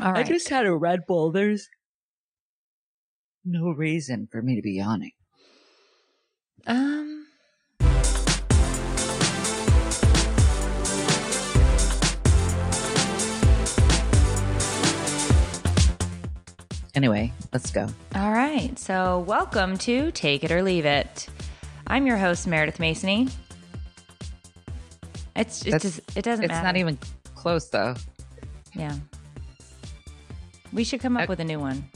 All right. I just had a Red Bull. There's no reason for me to be yawning. um. Anyway, let's go. All right. So, welcome to Take It or Leave It. I'm your host, Meredith Masony. It's it, That's- just, it doesn't It's matter. not even close though. Yeah. We should come up with a new one.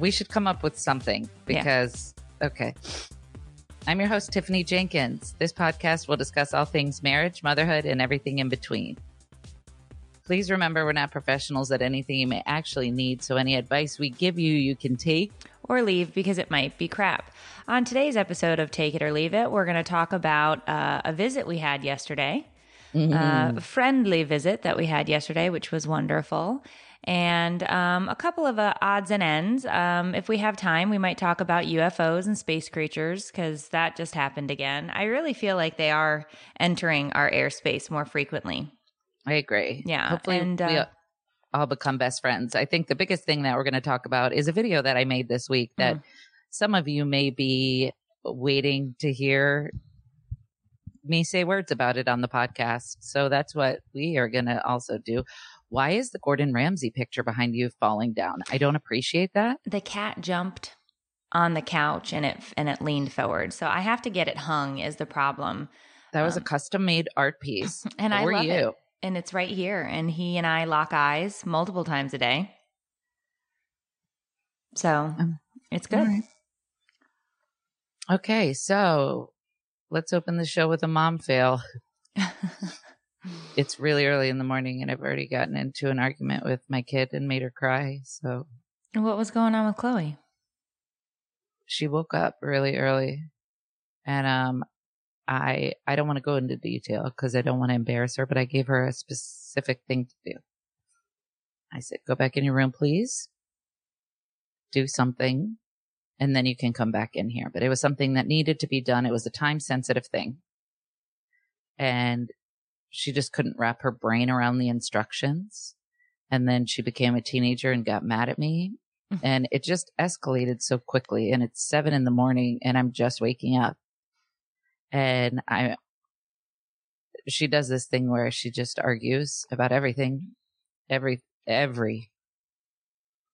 We should come up with something Yeah. because, okay. I'm your host, Tiffany Jenkins. This podcast will discuss all things marriage, motherhood, and everything in between. Please remember we're not professionals at anything you may actually need, so any advice we give you, you can take. or leave because it might be crap. On today's episode of Take It or Leave It, we're going to talk about uh, a visit we had yesterday, uh, a friendly visit that we had yesterday, which was wonderful. And um, a couple of uh, odds and ends. Um, if we have time, we might talk about UFOs and space creatures because that just happened again. I really feel like they are entering our airspace more frequently. I agree. Yeah, Hopefully, and, we uh, all become best friends. I think the biggest thing that we're going to talk about is a video that I made this week that Mm-hmm. some of you may be waiting to hear me say words about it on the podcast. So that's what we are going to also do. Why is the Gordon Ramsay picture behind you falling down? I don't appreciate that. the cat jumped on the couch and it and it leaned forward. So I have to get it hung is the problem. That was Um, a custom made art piece. And I love you. it. And it's right here and he and I lock eyes multiple times a day. So Um, it's good. right. Okay, so let's open the show with a mom fail. it's really early in the morning and I've already gotten into an argument with my kid and made her cry. So what was going on with Chloe? she woke up really early and um I I don't want to go into detail because I don't want to embarrass her, but I gave her a specific thing to do. I said, "Go back in your room, please. Do something, and then you can come back in here." But it was something that needed to be done. It was a time sensitive thing, and she just couldn't wrap her brain around the instructions. And then she became a teenager and got mad at me. Mm-hmm. And it just escalated so quickly. And it's seven in the morning and I'm just waking up. And I, she does this thing where she just argues about everything. Every, every,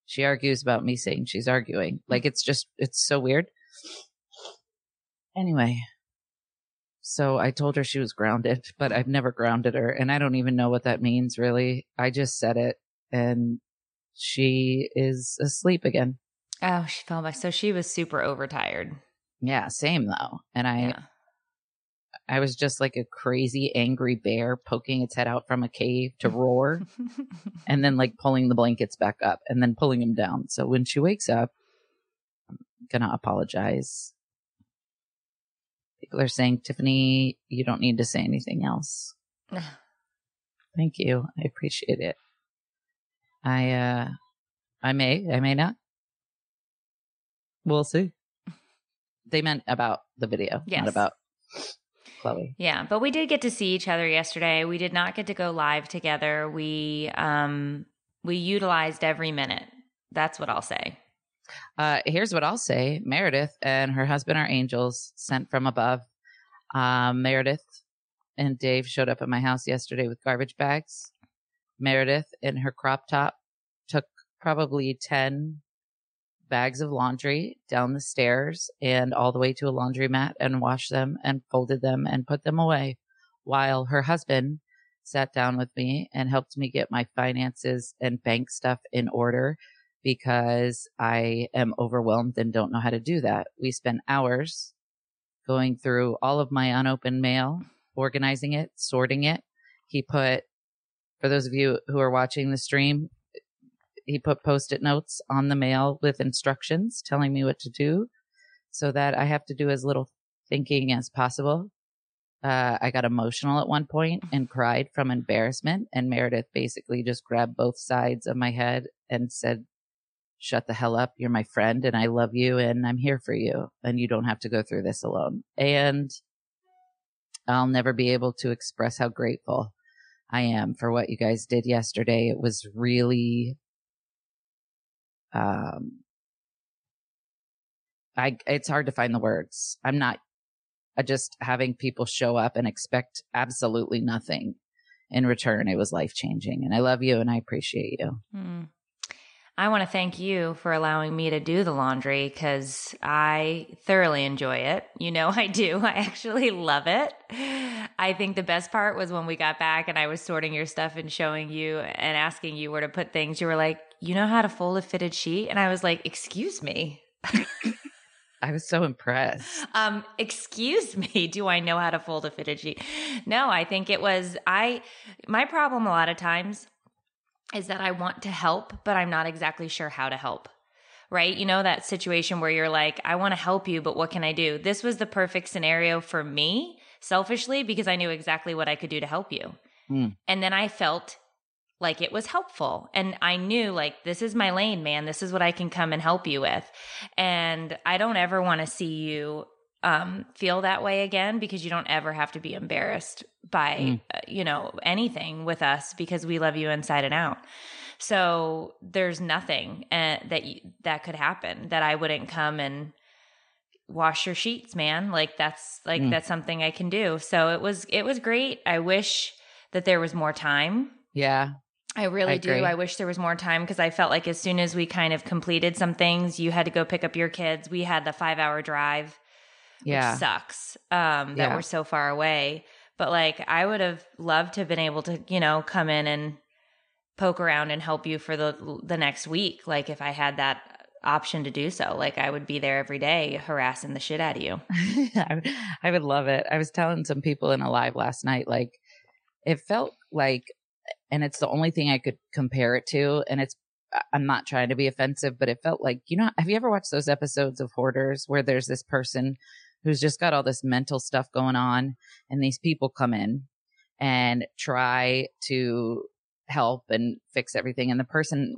she argues about me saying she's arguing. Mm-hmm. Like it's just, it's so weird. Anyway, so I told her she was grounded, but I've never grounded her. And I don't even know what that means really. I just said it and she is asleep again. Oh, she fell back. So she was super overtired. Yeah, same though. And I, Yeah. I was just like a crazy angry bear poking its head out from a cave to roar and then like pulling the blankets back up and then pulling them down. So when she wakes up, I'm gonna apologize. People are saying, Tiffany, you don't need to say anything else. Thank you. I appreciate it. I, uh, I may, I may not. We'll see. They meant about the video, Yes. not about Chloe. Yeah, but we did get to see each other yesterday. We did not get to go live together. We um we utilized every minute. That's what I'll say. Uh, here's what I'll say Meredith and her husband are angels sent from above. Um, Meredith and Dave showed up at my house yesterday with garbage bags. Meredith, in her crop top, took probably 10 bags of laundry down the stairs and all the way to a laundromat and washed them and folded them and put them away while her husband sat down with me and helped me get my finances and bank stuff in order because I am overwhelmed and don't know how to do that. We spent hours going through all of my unopened mail, organizing it, sorting it. He put for those of you who are watching the stream, he put post-it notes on the mail with instructions telling me what to do so that I have to do as little thinking as possible. Uh, I got emotional at one point and cried from embarrassment. And Meredith basically just grabbed both sides of my head and said, shut the hell up. You're my friend and I love you and I'm here for you and you don't have to go through this alone. And I'll never be able to express how grateful I am for what you guys did yesterday. It was really, um, I, it's hard to find the words. I'm not uh, just having people show up and expect absolutely nothing in return. It was life changing and I love you and I appreciate you. Mm. I want to thank you for allowing me to do the laundry because I thoroughly enjoy it. You know, I do. I actually love it. I think the best part was when we got back and I was sorting your stuff and showing you and asking you where to put things. You were like, You know how to fold a fitted sheet? And I was like, Excuse me. I was so impressed. Um, excuse me, do I know how to fold a fitted sheet? No, I think it was I my problem a lot of times is that I want to help, but I'm not exactly sure how to help. Right? You know, that situation where you're like, I want to help you, but what can I do? This was the perfect scenario for me, selfishly, because I knew exactly what I could do to help you. Mm. And then I felt like it was helpful. And I knew, like, this is my lane, man. This is what I can come and help you with. And I don't ever want to see you um, feel that way again because you don't ever have to be embarrassed by mm. uh, you know anything with us because we love you inside and out. So there's nothing uh, that you, that could happen that I wouldn't come and wash your sheets, man. Like that's like mm. that's something I can do. So it was it was great. I wish that there was more time. Yeah. I really I do. I wish there was more time because I felt like as soon as we kind of completed some things, you had to go pick up your kids. We had the five hour drive yeah. sucks um, that yeah. we're so far away. But like, I would have loved to have been able to, you know, come in and poke around and help you for the the next week. Like, if I had that option to do so, like I would be there every day harassing the shit out of you. I would love it. I was telling some people in a live last night, like it felt like, and it's the only thing I could compare it to, and it's I'm not trying to be offensive, but it felt like, you know, have you ever watched those episodes of Hoarders where there's this person who's just got all this mental stuff going on. And these people come in and try to help and fix everything. And the person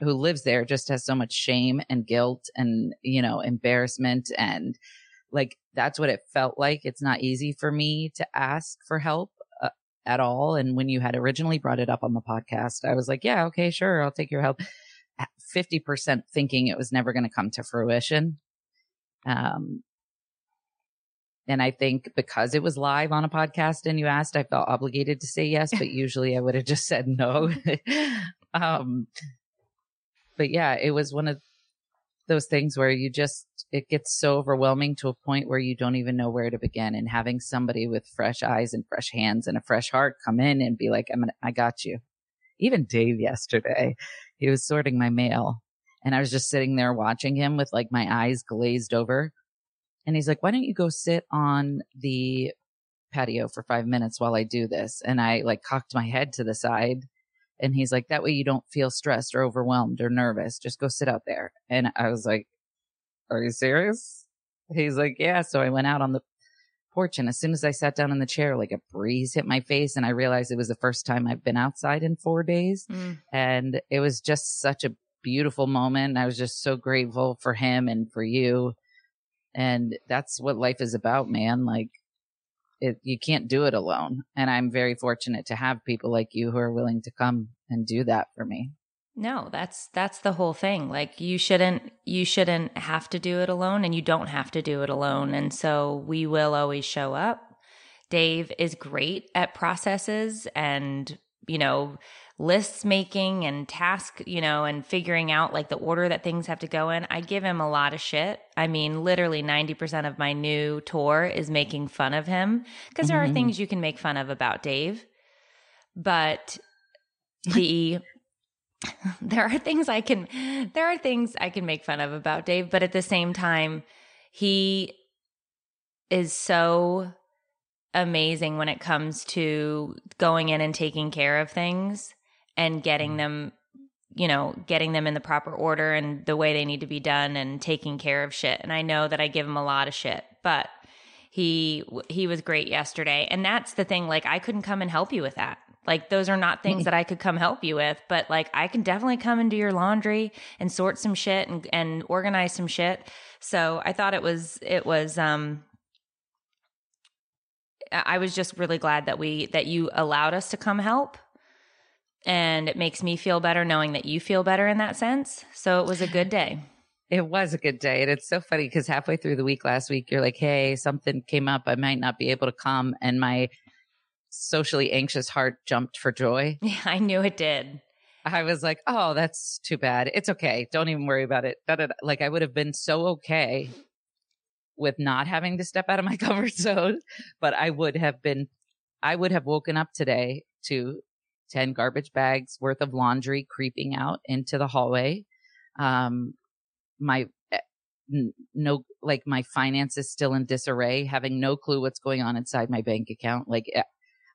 who lives there just has so much shame and guilt and, you know, embarrassment. And like, that's what it felt like. It's not easy for me to ask for help uh, at all. And when you had originally brought it up on the podcast, I was like, yeah, okay, sure. I'll take your help. 50% thinking it was never going to come to fruition. Um, and I think because it was live on a podcast and you asked, I felt obligated to say yes, but usually I would have just said no. um, but yeah, it was one of those things where you just, it gets so overwhelming to a point where you don't even know where to begin and having somebody with fresh eyes and fresh hands and a fresh heart come in and be like, I'm gonna, I got you. Even Dave yesterday, he was sorting my mail and I was just sitting there watching him with like my eyes glazed over and he's like, why don't you go sit on the patio for five minutes while I do this? And I like cocked my head to the side. And he's like, that way you don't feel stressed or overwhelmed or nervous. Just go sit out there. And I was like, are you serious? He's like, yeah. So I went out on the porch and as soon as I sat down in the chair, like a breeze hit my face and I realized it was the first time I've been outside in four days. Mm. And it was just such a beautiful moment. I was just so grateful for him and for you and that's what life is about, man. Like it, you can't do it alone. And I'm very fortunate to have people like you who are willing to come and do that for me. No, that's that's the whole thing. Like you shouldn't you shouldn't have to do it alone and you don't have to do it alone. And so we will always show up. Dave is great at processes and you know lists making and task, you know, and figuring out like the order that things have to go in, I give him a lot of shit. I mean, literally 90% of my new tour is making fun of him because there mm-hmm. are things you can make fun of about Dave. But the there are things I can there are things I can make fun of about Dave, but at the same time, he is so amazing when it comes to going in and taking care of things and getting Mm. them you know getting them in the proper order and the way they need to be done and taking care of shit. And i know that i give him a lot of shit but he he was great yesterday. And that's the thing like i couldn't come and help you with that. Like those are not things that i could come help you with but like i can definitely come and do your laundry and sort some shit and, and organize some shit. So i thought it was it was um I was just really glad that we that you allowed us to come help. And it makes me feel better knowing that you feel better in that sense. So it was a good day. It was a good day. And it's so funny because halfway through the week last week, you're like, hey, something came up. I might not be able to come. And my socially anxious heart jumped for joy. Yeah, I knew it did. I was like, oh, that's too bad. It's okay. Don't even worry about it. Da, da, da. Like, I would have been so okay with not having to step out of my comfort zone, but I would have been, I would have woken up today to 10 garbage bags worth of laundry creeping out into the hallway. Um, my, eh, no, like my finances still in disarray, having no clue what's going on inside my bank account. Like, eh,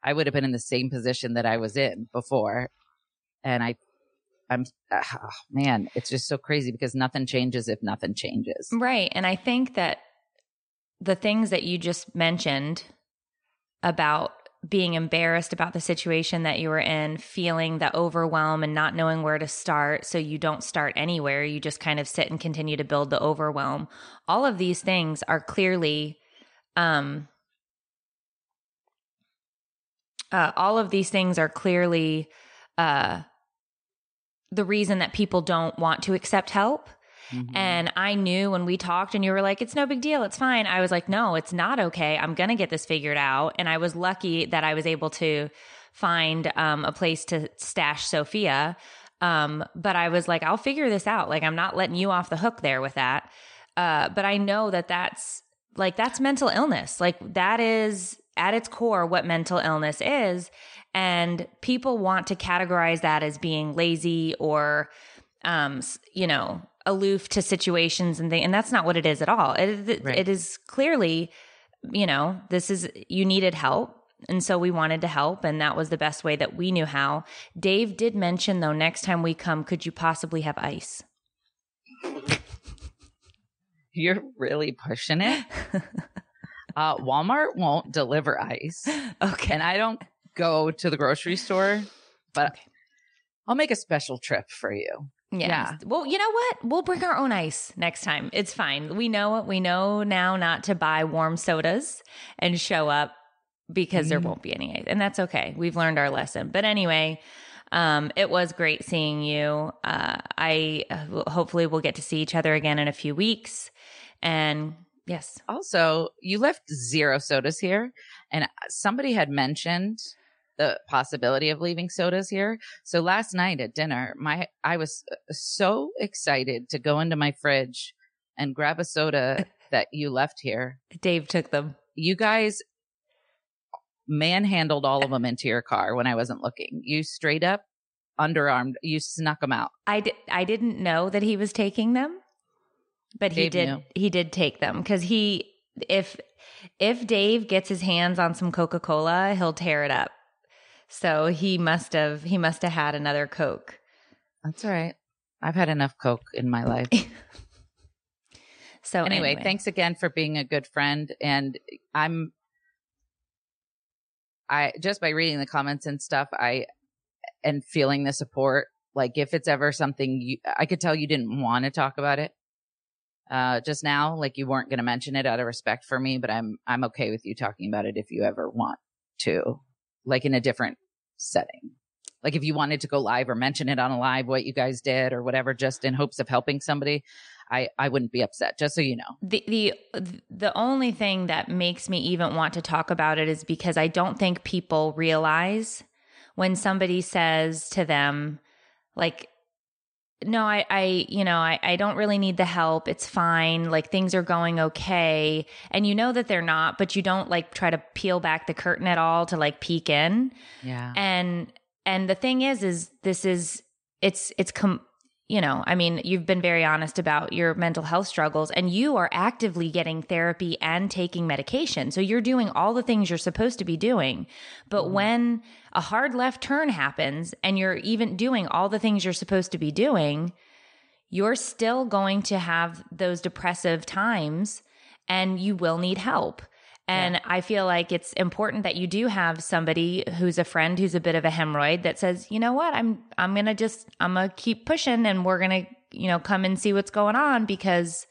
I would have been in the same position that I was in before. And I, I'm, oh, man, it's just so crazy because nothing changes if nothing changes. Right. And I think that the things that you just mentioned about being embarrassed about the situation that you were in, feeling the overwhelm and not knowing where to start. So you don't start anywhere. You just kind of sit and continue to build the overwhelm. All of these things are clearly, um, uh, all of these things are clearly, uh, the reason that people don't want to accept help. Mhm. And I knew when we talked and you were like, it's no big deal. It's fine. I was like, no, it's not okay. I'm going to get this figured out. And I was lucky that I was able to find um, a place to stash Sophia. Um, but I was like, I'll figure this out. Like, I'm not letting you off the hook there with that. Uh, but I know that that's like, that's mental illness. Like, that is at its core what mental illness is. And people want to categorize that as being lazy or, um, you know, aloof to situations and things. And that's not what it is at all. It, Right. it is clearly, you know, this is, you needed help. And so we wanted to help. And that was the best way that we knew how. Dave did mention, though, next time we come, could you possibly have ice? You're really pushing it. uh, Walmart won't deliver ice, Okay. and I don't go to the grocery store, but Okay. I'll make a special trip for you. Yeah. Yeah. Well, you know what? We'll bring our own ice next time. It's fine. We know we know now not to buy warm sodas and show up because there Mm. won't be any ice. And that's okay. We've learned our lesson. But anyway, um, it was great seeing you. Uh, I uh, hopefully we'll get to see each other again in a few weeks. And yes, Also, you left zero sodas here, and somebody had mentioned the possibility of leaving sodas here. So last night at dinner, my I was uh, so excited to go into my fridge and grab a soda that you left here. Dave took them. You guys manhandled all of them into your car when I wasn't looking. You straight up underarmed, you snuck them out. I, di- I didn't know that he was taking them, but he did knew. he did take them because he if if Dave gets his hands on some Coca Cola, he'll tear it up. So he must have he must have had another Coke. That's all right. I've had enough Coke in my life. So anyway, anyway, thanks again for being a good friend. And I'm, I just by reading the comments and stuff, I, and feeling the support, like if it's ever something you, I could tell you didn't want to talk about it. Uh, just now, like you weren't going to mention it out of respect for me, but I'm, I'm okay with you talking about it if you ever want to, like in a different setting. Like if you wanted to go live or mention it on a live, what you guys did or whatever, just in hopes of helping somebody, I, I wouldn't be upset, just so you know. the the the only thing that makes me even want to talk about it is because I don't think people realize when somebody says to them like no I I you know I I don't really need the help it's fine like things are going okay and you know that they're not but you don't like try to peel back the curtain at all to like peek in Yeah. and and the thing is is this is it's it's com you know, I mean, you've been very honest about your mental health struggles and you are actively getting therapy and taking medication. So you're doing all the things you're supposed to be doing. But mm-hmm. when a hard left turn happens and you're even doing all the things you're supposed to be doing, you're still going to have those depressive times and you will need help. And yeah. I feel like it's important that you do have somebody who's a friend who's a bit of a hemorrhoid that says, you know what, I'm I'm gonna just I'm gonna keep pushing and we're gonna, you know, come and see what's going on because,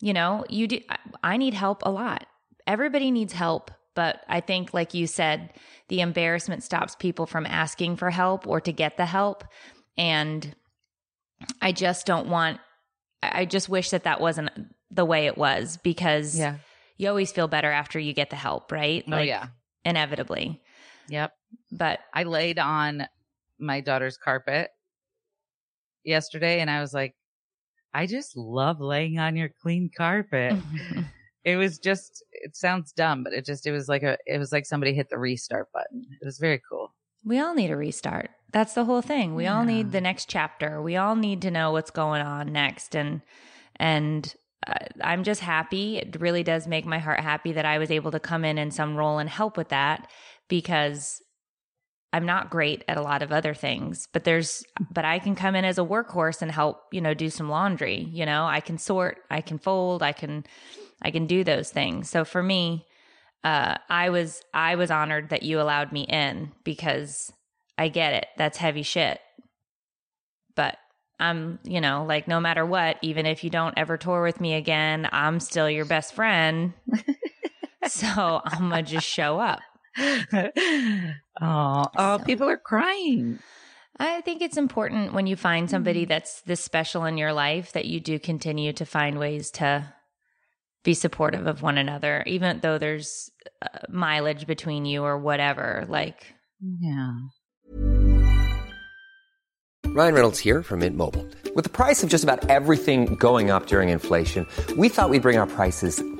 you know, you do I need help a lot. Everybody needs help, but I think like you said, the embarrassment stops people from asking for help or to get the help. And I just don't want I just wish that that wasn't the way it was because yeah you always feel better after you get the help, right? Oh, like, yeah. Inevitably. Yep. But I laid on my daughter's carpet yesterday and I was like, I just love laying on your clean carpet. it was just, it sounds dumb, but it just, it was like a, it was like somebody hit the restart button. It was very cool. We all need a restart. That's the whole thing. We yeah. all need the next chapter. We all need to know what's going on next. And, and uh, I'm just happy. It really does make my heart happy that I was able to come in in some role and help with that because I'm not great at a lot of other things, but there's, but I can come in as a workhorse and help, you know, do some laundry. You know, I can sort, I can fold, I can, I can do those things. So for me, uh, I was, I was honored that you allowed me in because I get it. That's heavy shit. But I'm, you know, like no matter what, even if you don't ever tour with me again, I'm still your best friend. so I'm gonna just show up. oh, oh, people are crying. I think it's important when you find somebody mm-hmm. that's this special in your life that you do continue to find ways to be supportive of one another, even though there's uh, mileage between you or whatever. Like, yeah. Ryan Reynolds here from Mint Mobile. With the price of just about everything going up during inflation, we thought we'd bring our prices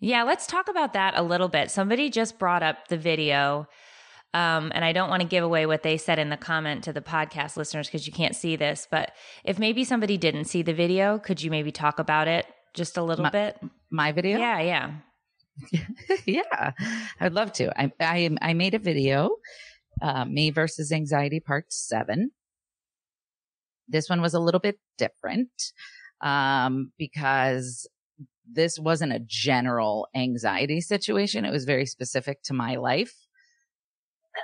Yeah, let's talk about that a little bit. Somebody just brought up the video. Um, and I don't want to give away what they said in the comment to the podcast listeners because you can't see this. But if maybe somebody didn't see the video, could you maybe talk about it just a little my, bit? My video? Yeah, yeah. yeah, I'd love to. I, I, I made a video, uh, me versus anxiety part seven. This one was a little bit different, um, because this wasn't a general anxiety situation. It was very specific to my life.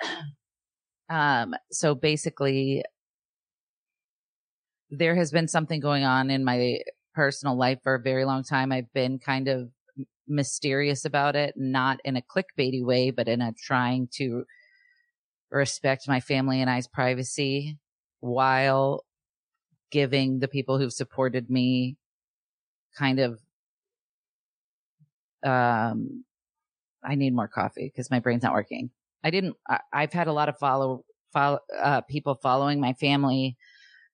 um, so basically, there has been something going on in my personal life for a very long time. I've been kind of mysterious about it, not in a clickbaity way, but in a trying to respect my family and I's privacy while giving the people who've supported me kind of um, I need more coffee because my brain's not working. I didn't, I, have had a lot of follow, follow, uh, people following my family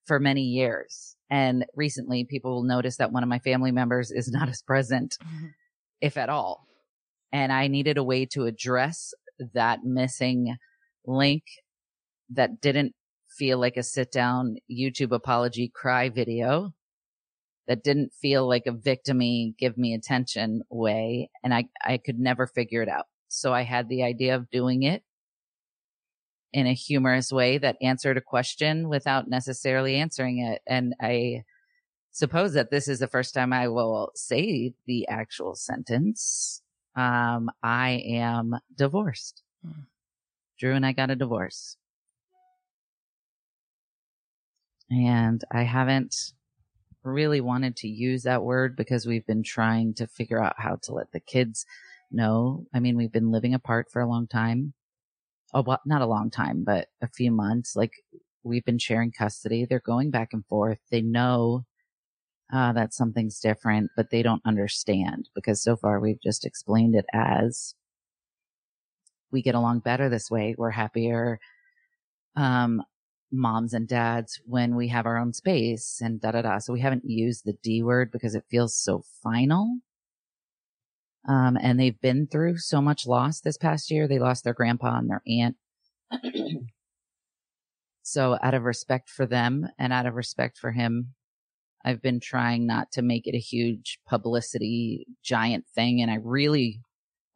for many years. And recently people will notice that one of my family members is not as present, mm-hmm. if at all. And I needed a way to address that missing link that didn't feel like a sit down YouTube apology cry video that didn't feel like a victimy, give me attention way. And I, I could never figure it out. So I had the idea of doing it in a humorous way that answered a question without necessarily answering it. And I suppose that this is the first time I will say the actual sentence. Um, I am divorced. Hmm. Drew and I got a divorce. And I haven't really wanted to use that word because we've been trying to figure out how to let the kids know. I mean, we've been living apart for a long time. Oh, well, not a long time, but a few months. Like we've been sharing custody. They're going back and forth. They know uh, that something's different, but they don't understand because so far we've just explained it as we get along better this way. We're happier. Um, moms and dads when we have our own space and da da da. So we haven't used the D word because it feels so final. Um, and they've been through so much loss this past year. They lost their grandpa and their aunt. so out of respect for them and out of respect for him, I've been trying not to make it a huge publicity giant thing. And I really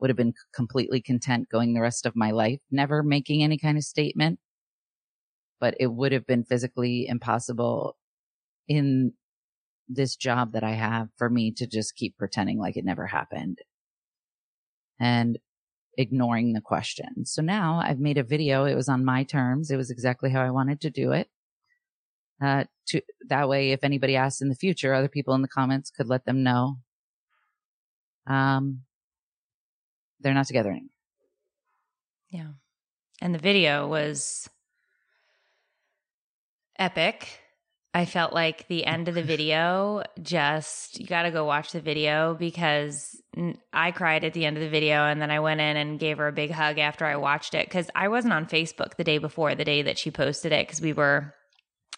would have been completely content going the rest of my life, never making any kind of statement. But it would have been physically impossible in this job that I have for me to just keep pretending like it never happened and ignoring the question. So now I've made a video. It was on my terms. It was exactly how I wanted to do it. Uh, to that way, if anybody asks in the future, other people in the comments could let them know. Um, they're not together anymore. Yeah. And the video was epic. I felt like the end of the video just, you got to go watch the video because I cried at the end of the video and then I went in and gave her a big hug after I watched it because I wasn't on Facebook the day before, the day that she posted it, because we were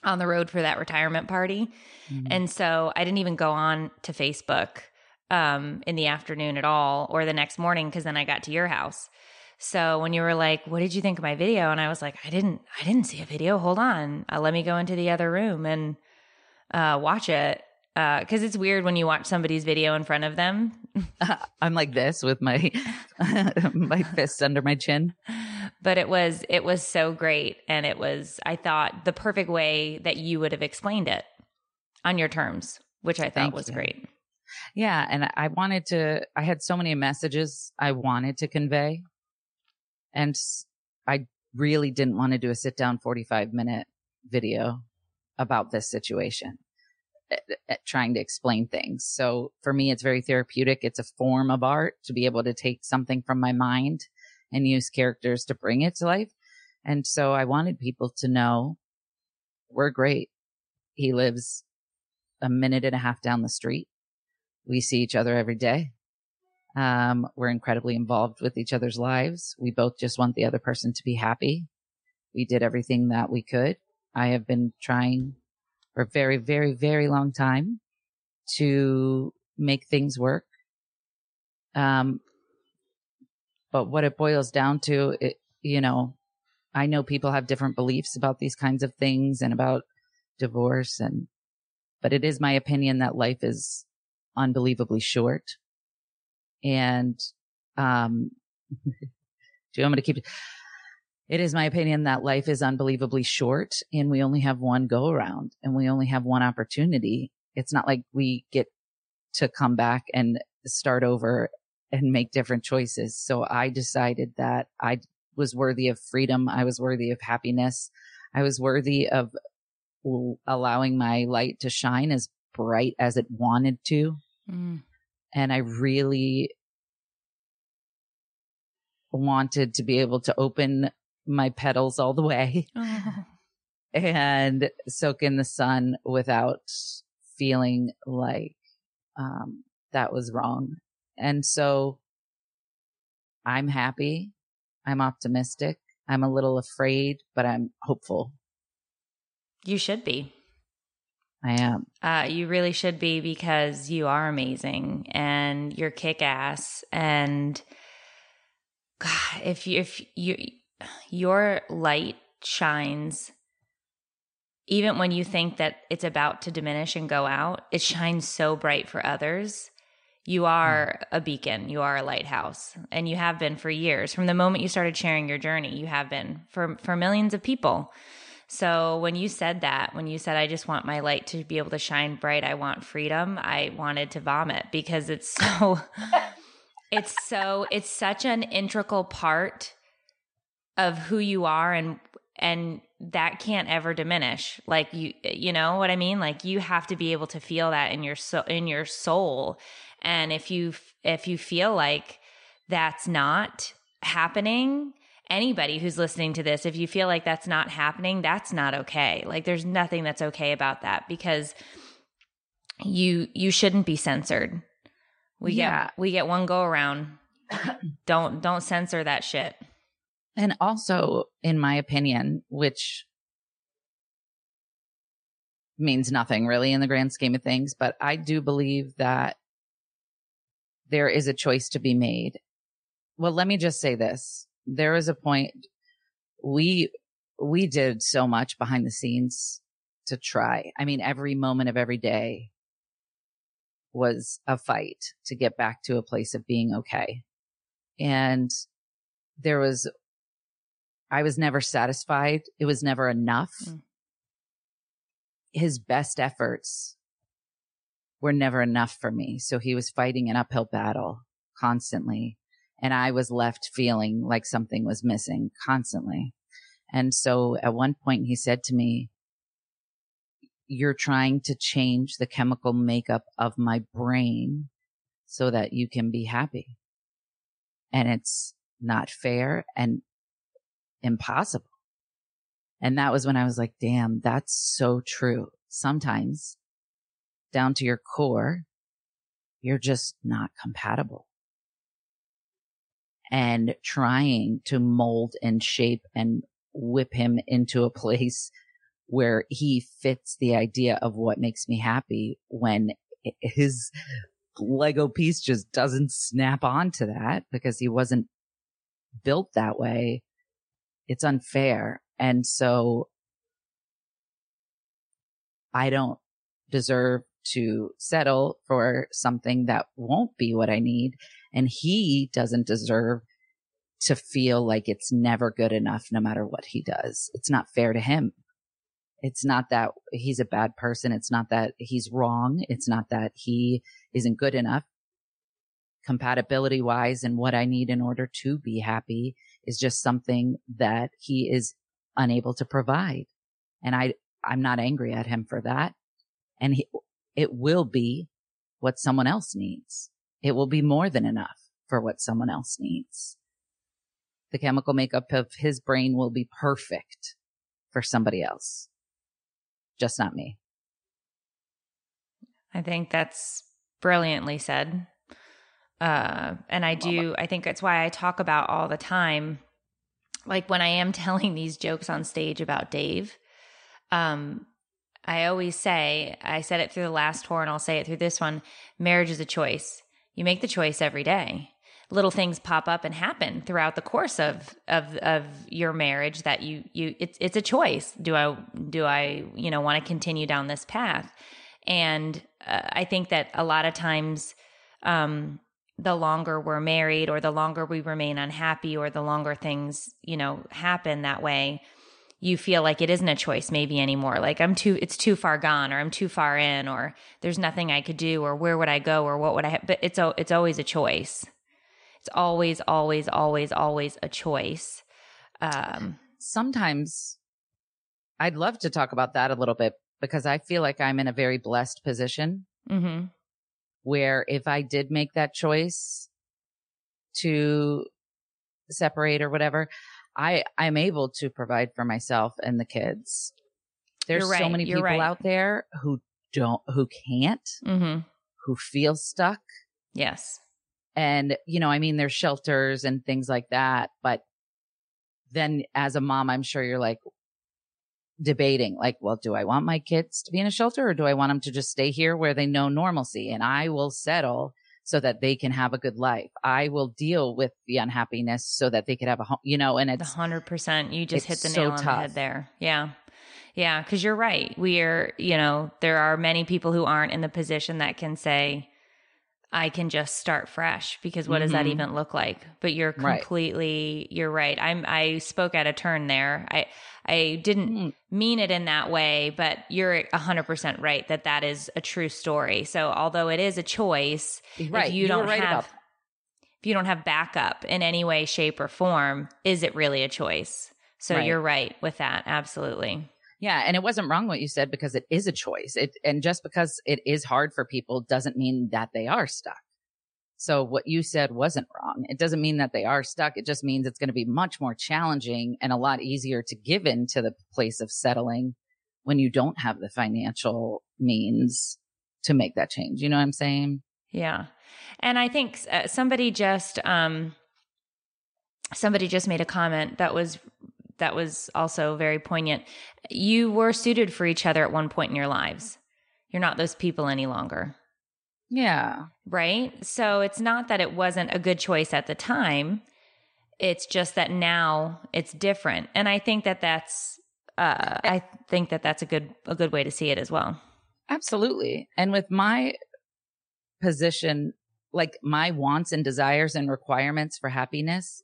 on the road for that retirement party. Mm-hmm. And so I didn't even go on to Facebook um, in the afternoon at all or the next morning because then I got to your house. So when you were like, "What did you think of my video?" and I was like, "I didn't, I didn't see a video. Hold on, uh, let me go into the other room and uh, watch it." Because uh, it's weird when you watch somebody's video in front of them. I'm like this with my my fists under my chin. But it was it was so great, and it was I thought the perfect way that you would have explained it on your terms, which I thought Thank was you. great. Yeah, and I wanted to. I had so many messages I wanted to convey and I really didn't want to do a sit down 45 minute video about this situation, eh, eh, trying to explain things. So for me, it's very therapeutic. It's a form of art to be able to take something from my mind and use characters to bring it to life. And so I wanted people to know we're great. He lives a minute and a half down the street. We see each other every day. Um, we're incredibly involved with each other's lives. We both just want the other person to be happy. We did everything that we could. I have been trying for a very, very, very long time to make things work. Um, but what it boils down to, it, you know, I know people have different beliefs about these kinds of things and about divorce and, but it is my opinion that life is unbelievably short and, um, do you want me to keep it? It is my opinion that life is unbelievably short and we only have one go around and we only have one opportunity. It's not like we get to come back and start over and make different choices. So I decided that I was worthy of freedom. I was worthy of happiness. I was worthy of allowing my light to shine as bright as it wanted to. Mm and I really wanted to be able to open my petals all the way oh. and soak in the sun without feeling like um, that was wrong. And so I'm happy. I'm optimistic. I'm a little afraid, but I'm hopeful. You should be. I am. Uh, you really should be because you are amazing and you're kick ass. And God, if you, if you, your light shines even when you think that it's about to diminish and go out, it shines so bright for others. You are a beacon, you are a lighthouse, and you have been for years. From the moment you started sharing your journey, you have been for for millions of people. So when you said that, when you said, I just want my light to be able to shine bright, I want freedom, I wanted to vomit because it's so, it's so, it's such an integral part of who you are and, and that can't ever diminish. Like you, you know what I mean? Like you have to be able to feel that in your soul, in your soul. And if you, if you feel like that's not happening, anybody who's listening to this, if you feel like that's not happening, that's not okay. Like there's nothing that's okay about that because you you shouldn't be censored. We Yeah. get we get one go around. don't don't censor that shit. And also, in my opinion, which means nothing really in the grand scheme of things, but I do believe that there is a choice to be made. Well, let me just say this. There is a point we, we did so much behind the scenes to try. I mean, every moment of every day was a fight to get back to a place of being okay. And there was I was never satisfied. It was never enough. Mm. His best efforts were never enough for me. So he was fighting an uphill battle constantly. And I was left feeling like something was missing constantly. And so at one point he said to me, you're trying to change the chemical makeup of my brain so that you can be happy. And it's not fair and impossible. And that was when I was like, damn, that's so true. Sometimes down to your core, you're just not compatible. And trying to mold and shape and whip him into a place where he fits the idea of what makes me happy when his Lego piece just doesn't snap onto that because he wasn't built that way it's unfair. And so I don't deserve to settle for something that won't be what I need. And he doesn't deserve to feel like it's never good enough no matter what he does. It's not fair to him. It's not that he's a bad person. It's not that he's wrong. It's not that he isn't good enough compatibility wise and what I need in order to be happy is just something that he is unable to provide. And I, I'm not angry at him for that. And he, it will be what someone else needs. It will be more than enough for what someone else needs. The chemical makeup of his brain will be perfect for somebody else. Just not me. I think that's brilliantly said. Uh, and I do, I think that's why I talk about all the time, like when I am telling these jokes on stage about Dave, um, I always say, I said it through the last tour and I'll say it through this one marriage is a choice. You make the choice every day. Little things pop up and happen throughout the course of of of your marriage that you you it's it's a choice. Do I do I you know want to continue down this path? And uh, I think that a lot of times um, the longer we're married or the longer we remain unhappy or the longer things, you know, happen that way, you feel like it isn't a choice maybe anymore. Like I'm too, it's too far gone or I'm too far in or there's nothing I could do or where would I go or what would I, ha-? but it's, it's always a choice. It's always, always, always, always a choice. Um, Sometimes I'd love to talk about that a little bit because I feel like I'm in a very blessed position hmm where if I did make that choice to separate or whatever, I, I'm able to provide for myself and the kids. There's You're so many people right. out there who don't, who can't, hmm who feel stuck. Yes. And, you know, I mean, there's shelters and things like that. But then as a mom, I'm sure you're like debating, like, well, do I want my kids to be in a shelter or do I want them to just stay here where they know normalcy? And I will settle so that they can have a good life. I will deal with the unhappiness so that they could have a home, you know, and it's, hundred percent. You just hit the so nail on the head there. Yeah. Yeah. Cause you're right. We are, you know, there are many people who aren't in the position that can say, I can just start fresh because what does that Mhm. even look like? But you're Right. completely you're right. I'm I spoke at a turn there. I I didn't Mm. mean it in that way, but you're 100% right that that is a true story. So although it is a choice, Right. if you, You don't right have if you don't have backup in any way shape or form, is it really a choice? So Right. you're right with that. Absolutely. Yeah, and it wasn't wrong what you said because it is a choice. It and just because it is hard for people doesn't mean that they are stuck. So what you said wasn't wrong. It doesn't mean that they are stuck. It just means it's going to be much more challenging and a lot easier to give in to the place of settling when you don't have the financial means to make that change. You know what I'm saying? Yeah. And I think uh, somebody just um somebody just made a comment that was that was also very poignant. You were suited for each other at one point in your lives. You're not those people any longer, Yeah. right? So it's not that it wasn't a good choice at the time. It's just that now it's different. And I think that that's uh I think that that's a good a good way to see it as well. Absolutely. And with my position, like my wants and desires and requirements for happiness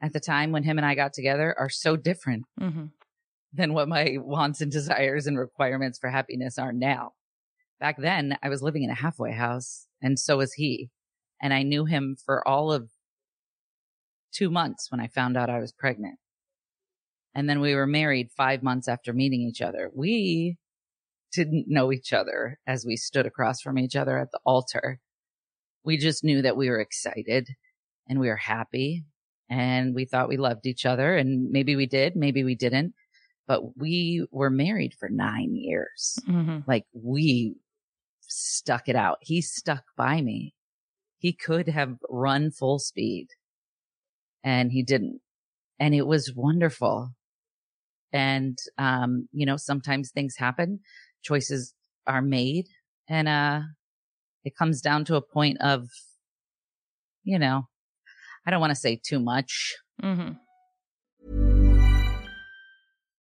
at the time when him and I got together are so different Mhm. than what my wants and desires and requirements for happiness are now. Back then, I was living in a halfway house and so was he. And I knew him for all of two months when I found out I was pregnant. And then we were married five months after meeting each other. We didn't know each other as we stood across from each other at the altar. We just knew that we were excited and we were happy and we thought we loved each other and maybe we did, maybe we didn't, but we were married for nine years. Mhm. Like we stuck it out. He stuck by me. He could have run full speed and he didn't. And it was wonderful. And, um, you know, sometimes things happen, choices are made and, uh, it comes down to a point of, you know, I don't want to say too much. Mhm.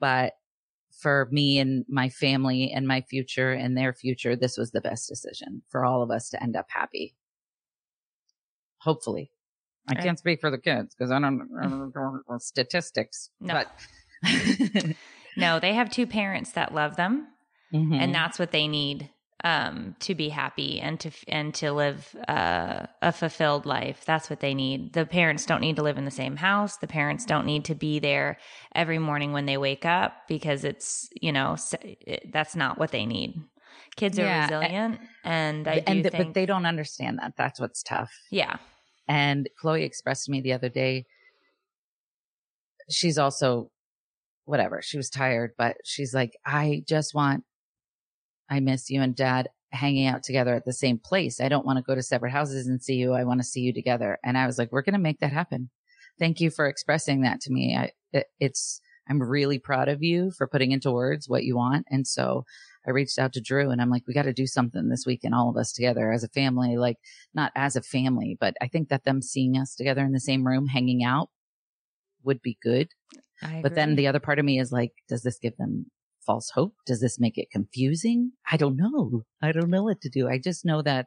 But for me and my family and my future and their future, this was the best decision for all of us to end up happy. Hopefully. I can't speak for the kids because I don't I don't know statistics. No. But No, they have two parents that love them. Mhm. and that's what they need um, to be happy and to and to live uh, a fulfilled life. That's what they need. The parents don't need to live in the same house. The parents don't need to be there every morning when they wake up because it's you know it, that's not what they need. Kids are Yeah, resilient, and I do and th- think but they don't understand that. That's what's tough. yeah And Chloe expressed to me the other day, she's also, whatever, she was tired, but she's like, I just want, I miss you and dad hanging out together at the same place. I don't want to go to separate houses and see you. I want to see you together. And I was like, we're going to make that happen. Thank you for expressing that to me. I, it, it's, I'm really proud of you for putting into words what you want. And so I reached out to Drew and I'm like, we got to do something this weekend, all of us together as a family, like not as a family, but I think that them seeing us together in the same room, hanging out would be good. But then the other part of me is like, does this give them false hope? Does this make it confusing? I don't know. I don't know what to do. I just know that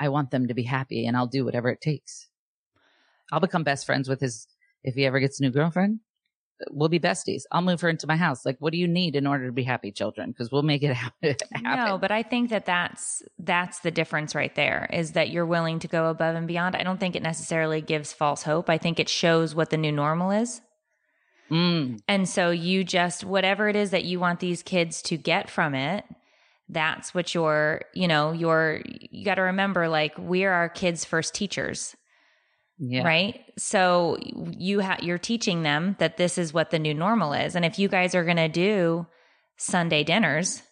I want them to be happy and I'll do whatever it takes. I'll become best friends with his, if he ever gets a new girlfriend, we'll be besties. I'll move her into my house. Like, what do you need in order to be happy, children? Because we'll make it happen. No, but I think that that's that's the difference right there is that you're willing to go above and beyond. I don't think it necessarily gives false hope. I think it shows what the new normal is. Mm, And so you just whatever it is that you want these kids to get from it, that's what you're, you know, you're you got to remember like we're our kids' first teachers, yeah. right? So you ha- you're teaching them that this is what the new normal is. And if you guys are going to do Sunday dinners,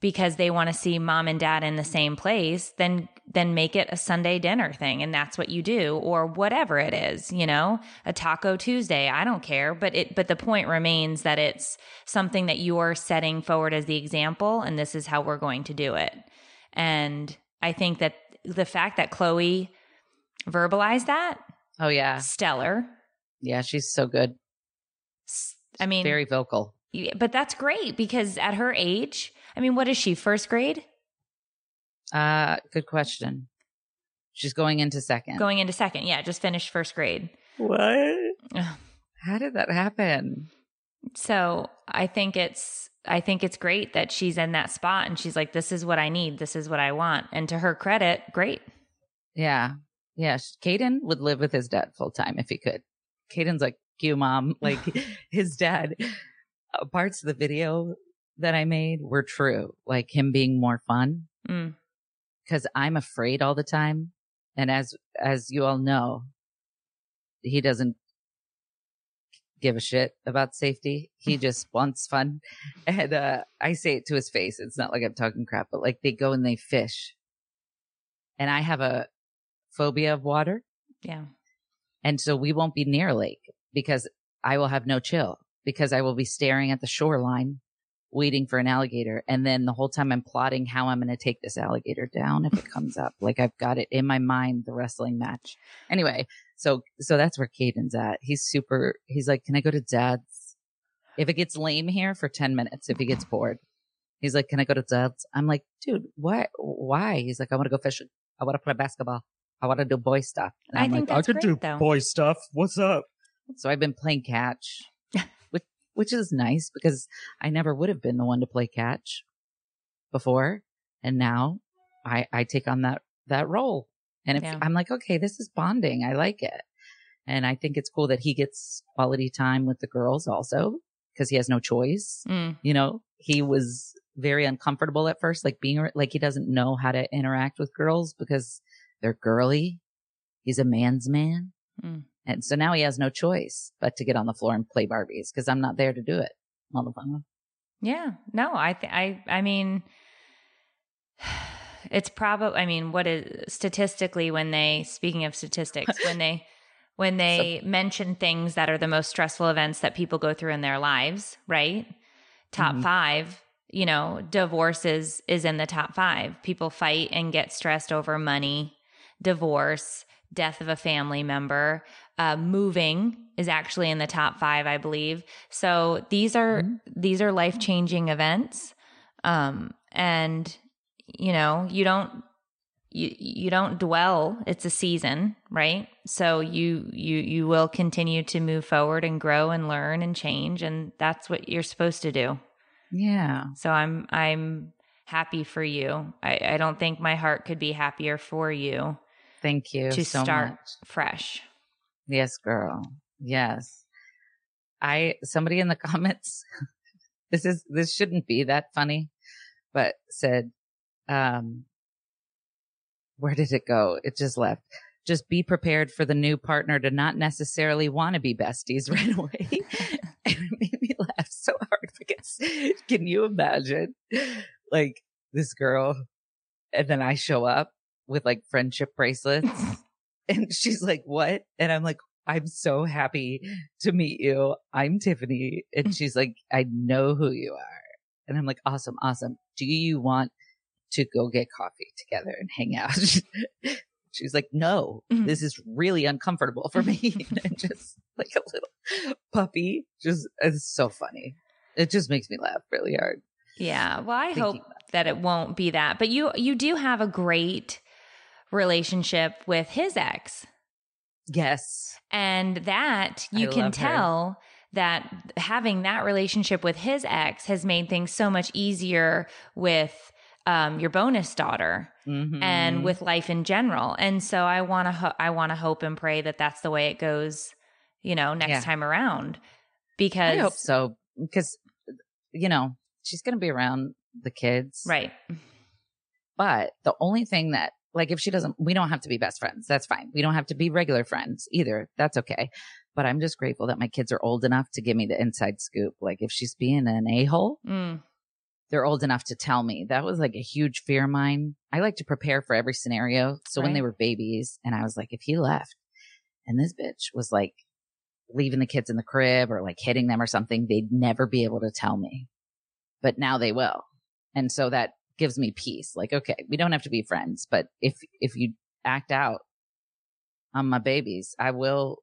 because they want to see mom and dad in the same place, then then make it a Sunday dinner thing and that's what you do or whatever it is, you know, a taco Tuesday, I don't care, but it but the point remains that it's something that you're setting forward as the example and this is how we're going to do it. And I think that the fact that Chloe verbalized that, Oh yeah. stellar. Yeah, she's so good. I mean, Very vocal. But that's great because at her age, I mean, what is she? First grade? Uh good question. She's going into second. Going into second. Yeah, just finished first grade. what? How did that happen? So I think it's I think it's great that she's in that spot and she's like, This is what I need, this is what I want. And to her credit, great. Yeah. Yeah. sh- Caden would live with his dad full time if he could. Caden's like, you mom. Like his dad, uh, parts of the video that I made were true. Like him being more fun Mm. because I'm afraid all the time. And as, as you all know, he doesn't give a shit about safety. He just wants fun. And, uh, I say it to his face. It's not like I'm talking crap, but like they go and they fish and I have a phobia of water. Yeah. And so we won't be near a lake because I will have no chill because I will be staring at the shoreline waiting for an alligator. And then the whole time I'm plotting how I'm going to take this alligator down if it comes up. Like I've got it in my mind, the wrestling match. Anyway, so, so that's where Caden's at. He's super, he's like, can I go to dad's? If it gets lame here for 10 minutes, if he gets bored, he's like, can I go to dad's? I'm like, dude, why, why? He's like, I want to go fishing. I want to play basketball. I want to do boy stuff. And I I'm think like, that's I could great do though. boy stuff. What's up? so I've been playing catch, which, is nice because I never would have been the one to play catch before. And now I, I take on that, that role. And if Yeah. I'm like, okay, this is bonding. I like it. And I think it's cool that he gets quality time with the girls also because he has no choice. Mm. You know, he was very uncomfortable at first, like being like he doesn't know how to interact with girls because they're girly. He's a man's man. Mm. And so now he has no choice but to get on the floor and play Barbies because I'm not there to do it. Motherfucker. Yeah. No, I th- I I mean it's probably I mean what is statistically when they speaking of statistics when they when they mention things that are the most stressful events that people go through in their lives, right? Top mm-hmm. 5, you know, divorce is is in the top 5. People fight and get stressed over money, divorce, death of a family member, uh, moving is actually in the top five, I believe. So these are these are life changing events, um, and you know you don't you you don't dwell. It's a season, right? So you you you will continue to move forward and grow and learn and change, and that's what you're supposed to do. Yeah. So I'm I'm happy for you. I, I don't think my heart could be happier for you Thank you to so start much. fresh. Yes, girl. Yes. I, somebody in the comments, this is, this shouldn't be that funny, but said, um, where did it go? It just left. Just be prepared for the new partner to not necessarily want to be besties right away. and it made me laugh so hard because can you imagine like this girl and then I show up with like friendship bracelets and she's like, what? And I'm like, I'm so happy to meet you. I'm Tiffany. And she's like, I know who you are. And I'm like, awesome, awesome. Do you want to go get coffee together and hang out? she's like, no, Mhm. this is really uncomfortable for me. and just like a little puppy. Just, it's so funny. It just makes me laugh really hard. Yeah. Well, I Thinking hope that it won't be that. But you you do have a great relationship with his ex. Yes. And that you I can love her. tell that having that relationship with his ex has made things so much easier with um, your bonus daughter Mhm. and with life in general. And so I want to ho- I want to hope and pray that that's the way it goes, you know, next Yeah. time around. Because I hope so. Because, you know, she's going to be around the kids. right. But the only thing that, like, if she doesn't, we don't have to be best friends. That's fine. We don't have to be regular friends either. That's okay. But I'm just grateful that my kids are old enough to give me the inside scoop. Like, if she's being an a hole, Mm. they're old enough to tell me. That was like a huge fear of mine. I like to prepare for every scenario. So when they were babies and I was like, if he left and this bitch was like leaving the kids in the crib or like hitting them or something, they'd never be able to tell me. But now they will. And so that gives me peace. Like, okay, we don't have to be friends, but if, if you act out on my babies, I will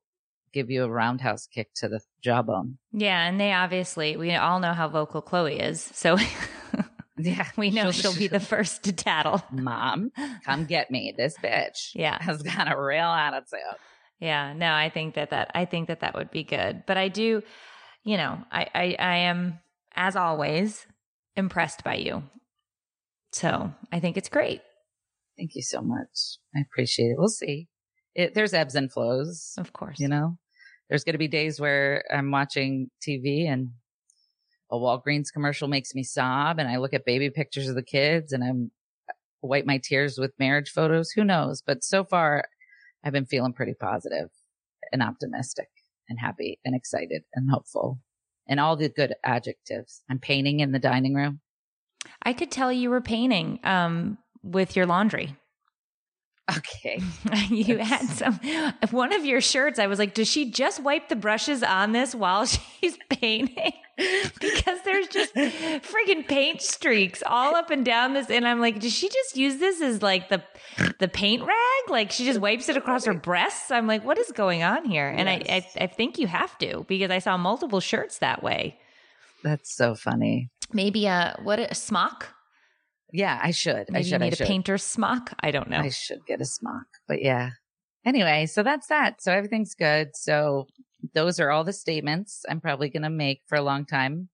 give you a roundhouse kick to the jawbone. Yeah, and they obviously we all know how vocal Chloe is, so Yeah. we know she'll be the first to tattle. mom, come get me. This bitch Yeah. has got a real attitude. Yeah, no, I think that that I think that that would be good. But I do, you know, I I, I am as always impressed by you. So I think it's great. Thank you so much. I appreciate it. We'll see. It, there's ebbs and flows, Of course, you know. There's going to be days where I'm watching TV and a Walgreens commercial makes me sob, and I look at baby pictures of the kids and I'm uh, wipe my tears with marriage photos. Who knows? But so far, I've been feeling pretty positive and optimistic and happy and excited and hopeful and all the good adjectives. I'm painting in the dining room. I could tell you were painting um with your laundry. Okay. you That's- had some one of your shirts. I was like, does she just wipe the brushes on this while she's painting? because there's just friggin' paint streaks all up and down this, and I'm like, does she just use this as like the the paint rag? Like she just wipes it across her breasts? I'm like, what is going on here? And I, I I think you have to because I saw multiple shirts that way. That's so funny. Maybe a what a smock. Yeah, I should. Maybe I should. you I need a should. painter's smock. I don't know. I should get a smock. But yeah. Anyway, so that's that. So everything's good. So those are all the statements I'm probably going to make for a long time.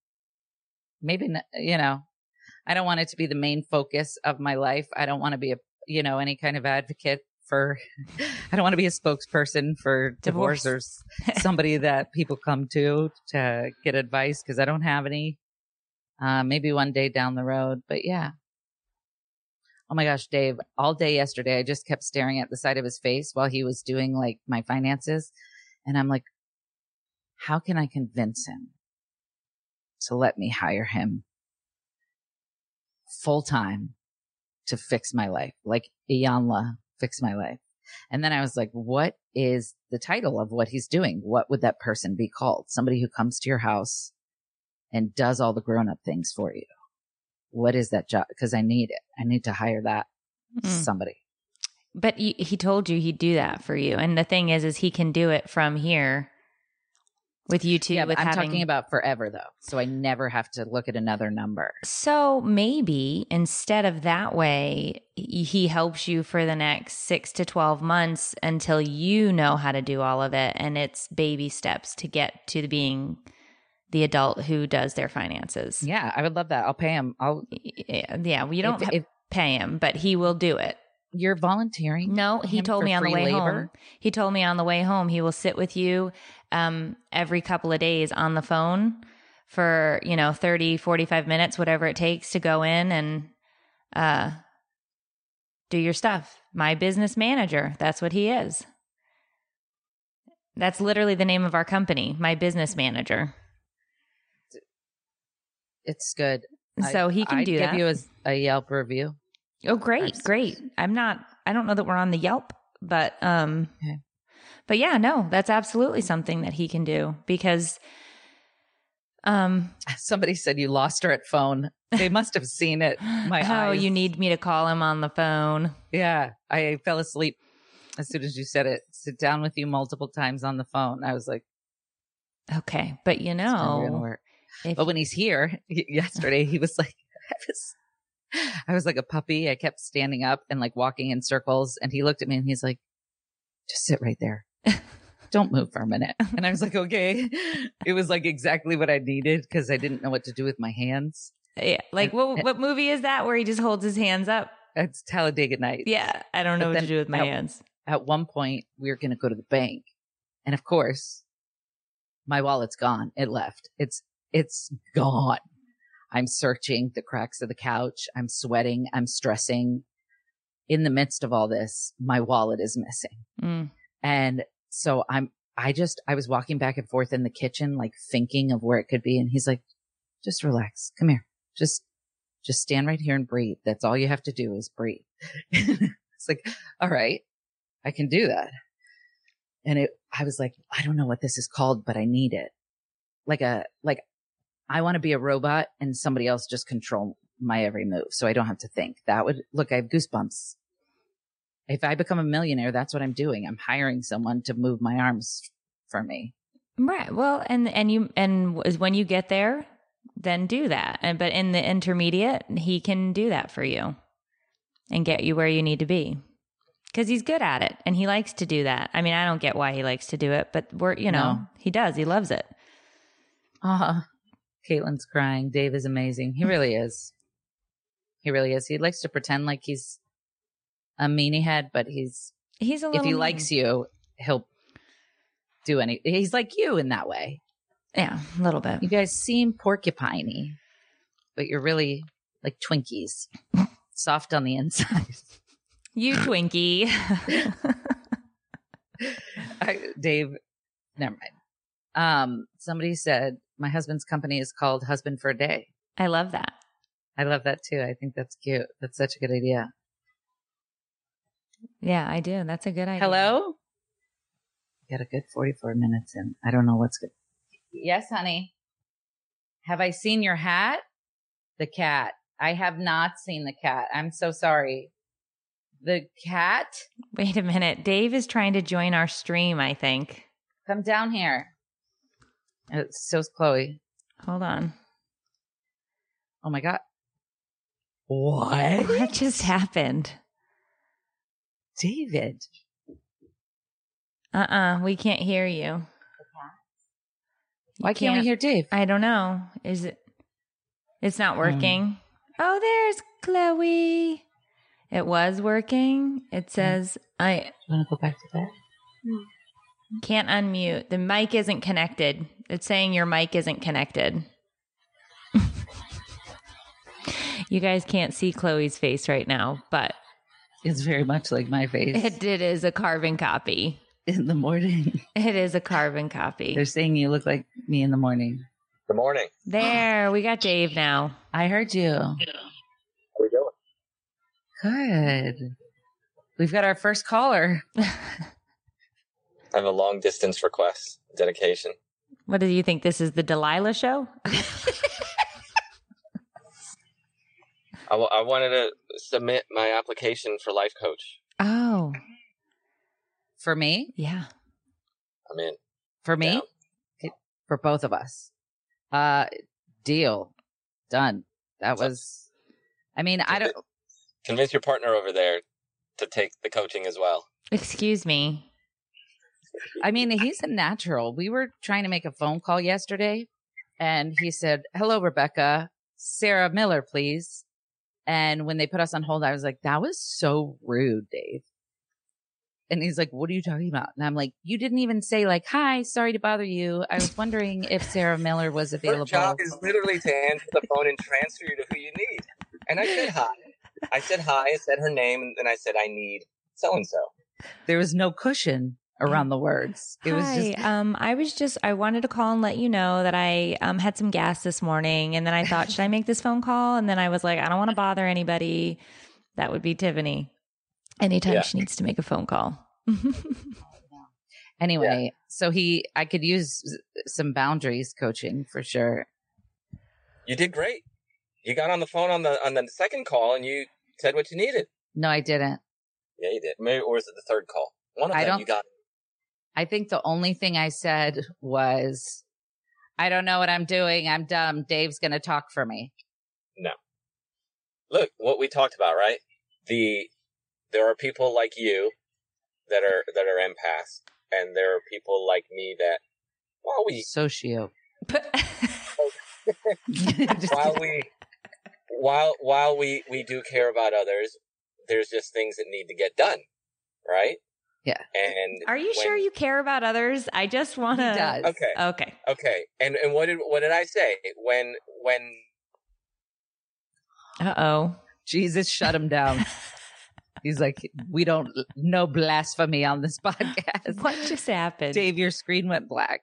Maybe, n- you know, I don't want it to be the main focus of my life. I don't want to be a, you know, any kind of advocate for, I don't want to be a spokesperson for Divorce. divorce, or somebody that people come to to get advice because I don't have any. Uh, maybe one day down the road, but yeah. Oh my gosh, Dave, all day yesterday, I just kept staring at the side of his face while he was doing like my finances. And I'm like, how can I convince him to let me hire him full time to fix my life? Like Iyanla fix my life. And then I was like, what is the title of what he's doing? What would that person be called? Somebody who comes to your house and does all the grown up things for you. What is that job? Cause I need it. I need to hire that Mm. somebody. But he, he told you he'd do that for you. And the thing is, is he can do it from here with you too. yeah, with I'm having, talking about forever though. So I never have to look at another number. So maybe instead of that way, he he helps you for the next six to 12 months until you know how to do all of it. And it's baby steps to get to the being the adult who does their finances. Yeah, I would love that. I'll pay him. I'll, Yeah. Yeah. You don't If- if- pay him, but he will do it. you're volunteering. No, he told me on the way labor? home. He told me on the way home he will sit with you um, every couple of days on the phone for, you know, 30, 45 minutes, whatever it takes to go in and uh, do your stuff. My business manager. That's what he is. That's literally the name of our company, my business manager. It's good. So I- he can I'd do give that. you a, a Yelp review. Oh, great, Nice. great. I'm not. I don't know that we're on the Yelp, but um, Okay. but yeah, no, that's absolutely something that he can do because, um, Somebody said you lost her at phone. They must have seen it. My oh, eyes. you need me to call him on the phone. Yeah, I fell asleep as soon as you said it. Sit down with you multiple times on the phone. I was like, Okay, but you know, work. If- But when he's here yesterday, he was like, I was, I was like a puppy. I kept standing up and like walking in circles. And he looked at me and he's like, just sit right there. Don't move for a minute. And I was like, okay. It was like exactly what I needed because I didn't know what to do with my hands. yeah, like what what movie is that where he just holds his hands up? It's Talladega Nights. Yeah, I don't know But what to do with my at- hands. At one point, we were going to go to the bank. And of course, my wallet's gone. It left. It's, it's gone. I'm searching the cracks of the couch. I'm sweating. I'm stressing. In the midst of all this, my wallet is missing. Mm. And so I'm, I just, I was walking back and forth in the kitchen, like thinking of where it could be. And he's like, just relax. Come here. Just Just stand right here and breathe. That's all you have to do is breathe. it's like, all right, I can do that. And it, I was like, I don't know what this is called, but I need it. Like a, like I want to be a robot and somebody else just control my every move. So I don't have to think that would look, I have goosebumps. If I become a millionaire, that's what I'm doing. I'm hiring someone to move my arms for me. Right. Well, and and you and when you get there, then do that. And but in the intermediate, he can do that for you and get you where you need to be. Cuz he's good at it and he likes to do that. I mean, I don't get why he likes to do it, but we're, you know, No. he does. He loves it. Uh, Caitlin's crying. Dave is amazing. He really is. He really is. He likes to pretend like he's a meanie head, but he's, He's a little. if he mean. likes you, he'll do any, he's like you in that way. Yeah, a little bit. You guys seem porcupiney, but you're really like Twinkies, soft on the inside. You Twinkie. I, Dave, never mind. Um, somebody said my husband's company is called Husband for a Day. I love that. I love that too. I think that's cute. That's such a good idea. Yeah, I do. That's a good idea. Hello? Got a good 44 minutes in. I don't know what's good. Yes, honey. Have I seen your hat? The cat. I have not seen the cat. I'm so sorry. The cat? Wait a minute. Dave is trying to join our stream, I think. Come down here. Uh, so's Chloe. Hold on. Oh my God. What? What just happened? David. Uh-uh, we can't hear you. Why can't we hear Dave? I don't know. Is it It's not working. Oh, there's Chloe. It was working. It says I You want to go back to bed? can't unmute. The mic isn't connected. It's saying your mic isn't connected. you guys can't see Chloe's face right now, but It's very much like my face it, it is a carbon copy. in the morning. It is a carbon copy. They're saying you look like me in the morning. Good morning. There, we got Dave now. I heard you. How are we doing? Good. We've got our first caller. I have a long distance request dedication. What do you think? This is the Delilah show? I, w- I wanted to submit my application for life coach. Oh, For me? yeah. I'm in. For me? Yeah. Okay, For both of us. Uh deal. Done. That was I mean, I don't Convince your partner over there to take the coaching as well. Excuse me. I mean, he's a natural. We were trying to make a phone call yesterday and he said, Hello, Rebecca. Sarah Miller, please. And when they put us on hold, I was like, that was so rude, Dave. And he's like, what are you talking about? And I'm like, you didn't even say like, hi, sorry to bother you. I was wondering if Sarah Miller was Her available. job is literally to answer the phone and transfer you to who you need. And I said hi. I said hi. I said her name, and then I said I need so and so. There was no cushion around the words. It was Hi. just, um, I was just I wanted to call and let you know that I um had some gas this morning, and then I thought, should I make this phone call? And then I was like, I don't want to bother anybody. That would be Tiffany. Anytime Yeah. she needs to make a phone call. anyway, so he, I could use some boundaries coaching for sure. You did great. You got on the phone on the on the second call, and you said what you needed. No, I didn't. Yeah, you did. Maybe, or was it the third call? One of I them don't- you got. I think the only thing I said was, I don't know what I'm doing. I'm dumb. Dave's going to talk for me. No. Look what we talked about right the there are people like you that are that are empaths and there are people like me that while we Socio. while we while while we we do care about others there's just things that need to get done right Yeah. and Are you when- sure you care about others? I just want He to. does. okay Okay. okay and and what did what did i say when when Uh oh. Jesus shut him down. He's like, we don't, no blasphemy on this podcast. What just happened? Dave, your screen went black.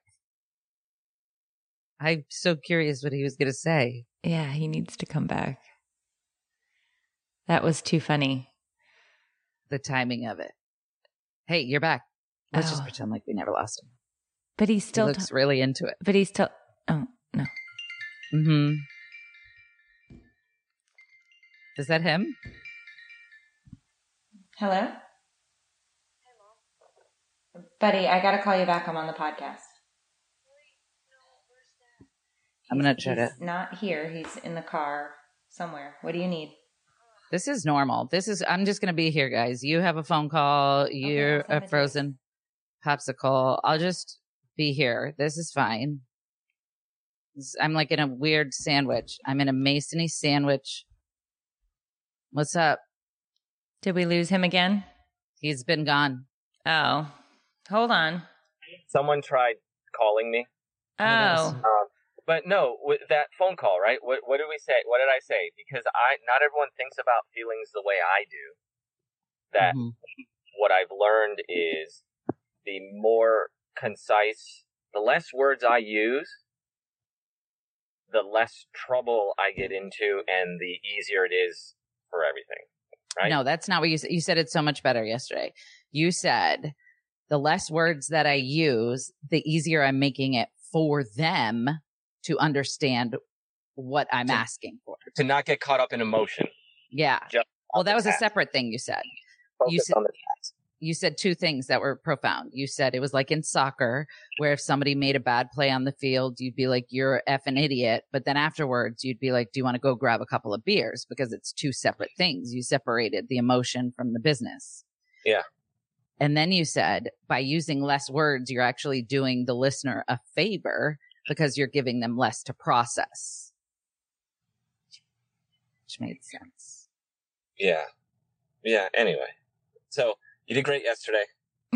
I'm so curious what he was going to say. Yeah, he needs to come back. That was too funny. The timing of it. Hey, you're back. Let's just Oh. pretend like we never lost him. But he's still. he looks really into it. but he's still. Oh no. Mm-hmm. Is that him? Hello. Hello. Buddy, I gotta call you back. I'm on the podcast. I'm gonna try to. He's not here. He's in the car somewhere. What do you need? This is normal. This is. I'm just gonna be here, guys. You have a phone call. You're I'll a it frozen popsicle. I'll just be here. This is fine. This- I'm like in a weird sandwich. I'm in a Masony sandwich. What's up? Did we lose him again? He's been gone. Oh, hold on. Someone tried calling me. Oh, Um, but no, with that phone call, right? What what did we say? What did I say? Because I not everyone thinks about feelings the way I do. That Mhm. what I've learned is the more concise, the less words I use, the less trouble I get into, and the easier it is for everything. Right? No, that's not what you said. You said it so much better yesterday. You said the less words that I use, the easier I'm making it for them to understand what I'm To- asking for. to not get caught up in emotion. Yeah. Just Well, that was a separate thing you said. Focus said- the task. You said two things that were profound. You said it was like in soccer, where if somebody made a bad play on the field, you'd be like, you're a effing idiot. But then afterwards, you'd be like, do you want to go grab a couple of beers? Because it's two separate things. You separated the emotion from the business. Yeah. And then you said by using less words, you're actually doing the listener a favor because you're giving them less to process. Which made sense. Yeah. Yeah. Anyway, so you did great yesterday.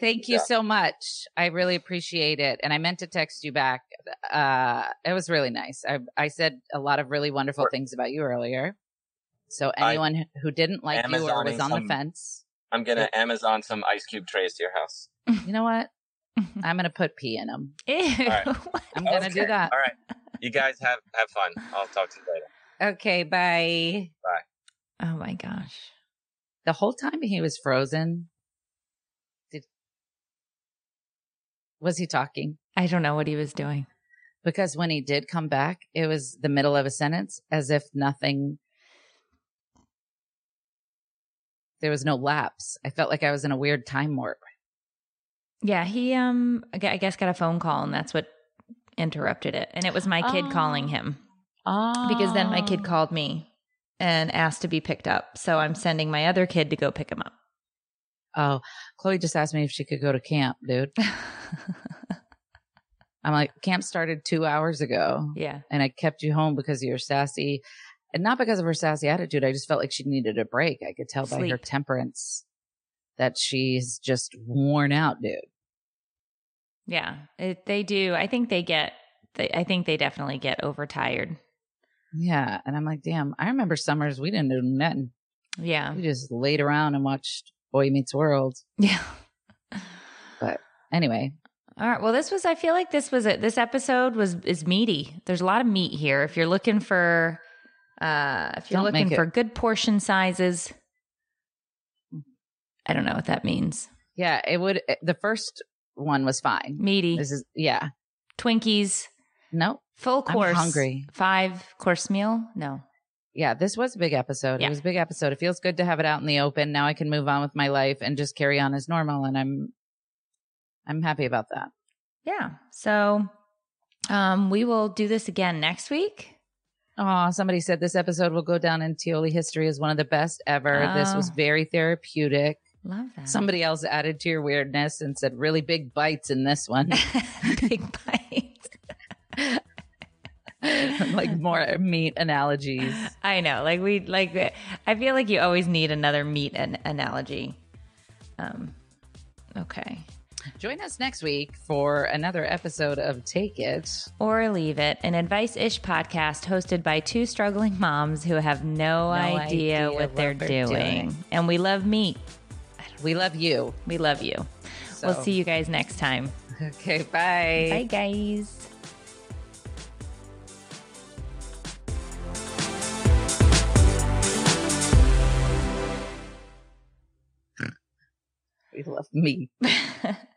Thank you Yeah. so much. I really appreciate it. And I meant to text you back. Uh, it was really nice. I, I said a lot of really wonderful Sure. things about you earlier. So I- anyone who didn't like you or was on some- the fence, I'm gonna Amazon some ice cube trays to your house. you know what? I'm going to put pee in them. Ew. right. I'm going to do that. All right. You guys have have fun. I'll talk to you later. Okay. Bye. Bye. Oh my gosh. The whole time he was frozen, did, was he talking? I don't know what he was doing. because when he did come back, it was the middle of a sentence as if nothing, there was no lapse. I felt like I was in a weird time warp. Yeah, he um I guess got a phone call and that's what interrupted it. And it was my kid Oh. calling him Oh. because then my kid called me and asked to be picked up. So I'm sending my other kid to go pick him up. Oh, Chloe just asked me if she could go to camp, dude. I'm like, camp started two hours ago yeah. and I kept you home because of your sassy, and not because of her sassy attitude. I just felt like she needed a break. I could tell by her temperance that she's just worn out, dude. Yeah. It, they do. I think they get they, I think they definitely get overtired. Yeah. And I'm like, damn, I remember summers we didn't do nothing. Yeah. We just laid around and watched Boy Meets World. Yeah. But anyway, All right. Well, this was. I feel like this was it. This episode was is meaty. There's a lot of meat here. If you're looking for, uh, if you're Don't looking for good portion sizes, I don't know what that means. yeah, it would. The first one was fine. Meaty This is, yeah. Twinkies, No. full I'm course, hungry. five course meal. No. Yeah, this was a big episode. Yeah. It was a big episode. It feels good to have it out in the open. Now I can move on with my life and just carry on as normal. And I'm, I'm happy about that. Yeah. So, um, we will do this again next week. Oh, somebody said this episode will go down in Tioli history as one of the best ever. This was Oh. very therapeutic. Love that. Somebody else added to your weirdness and said really big bites in this one. big bite. like more meat analogies. I know. Like we like. I feel like you always need another meat an- analogy. Um. Okay. Join us next week for another episode of Take It. Or leave it. An advice ish podcast hosted by two struggling moms who have no, idea, idea what what they're they're doing. doing. And we love meat. We love you. We love you. So. We'll see you guys next time. Okay, bye. Bye, guys. We love me.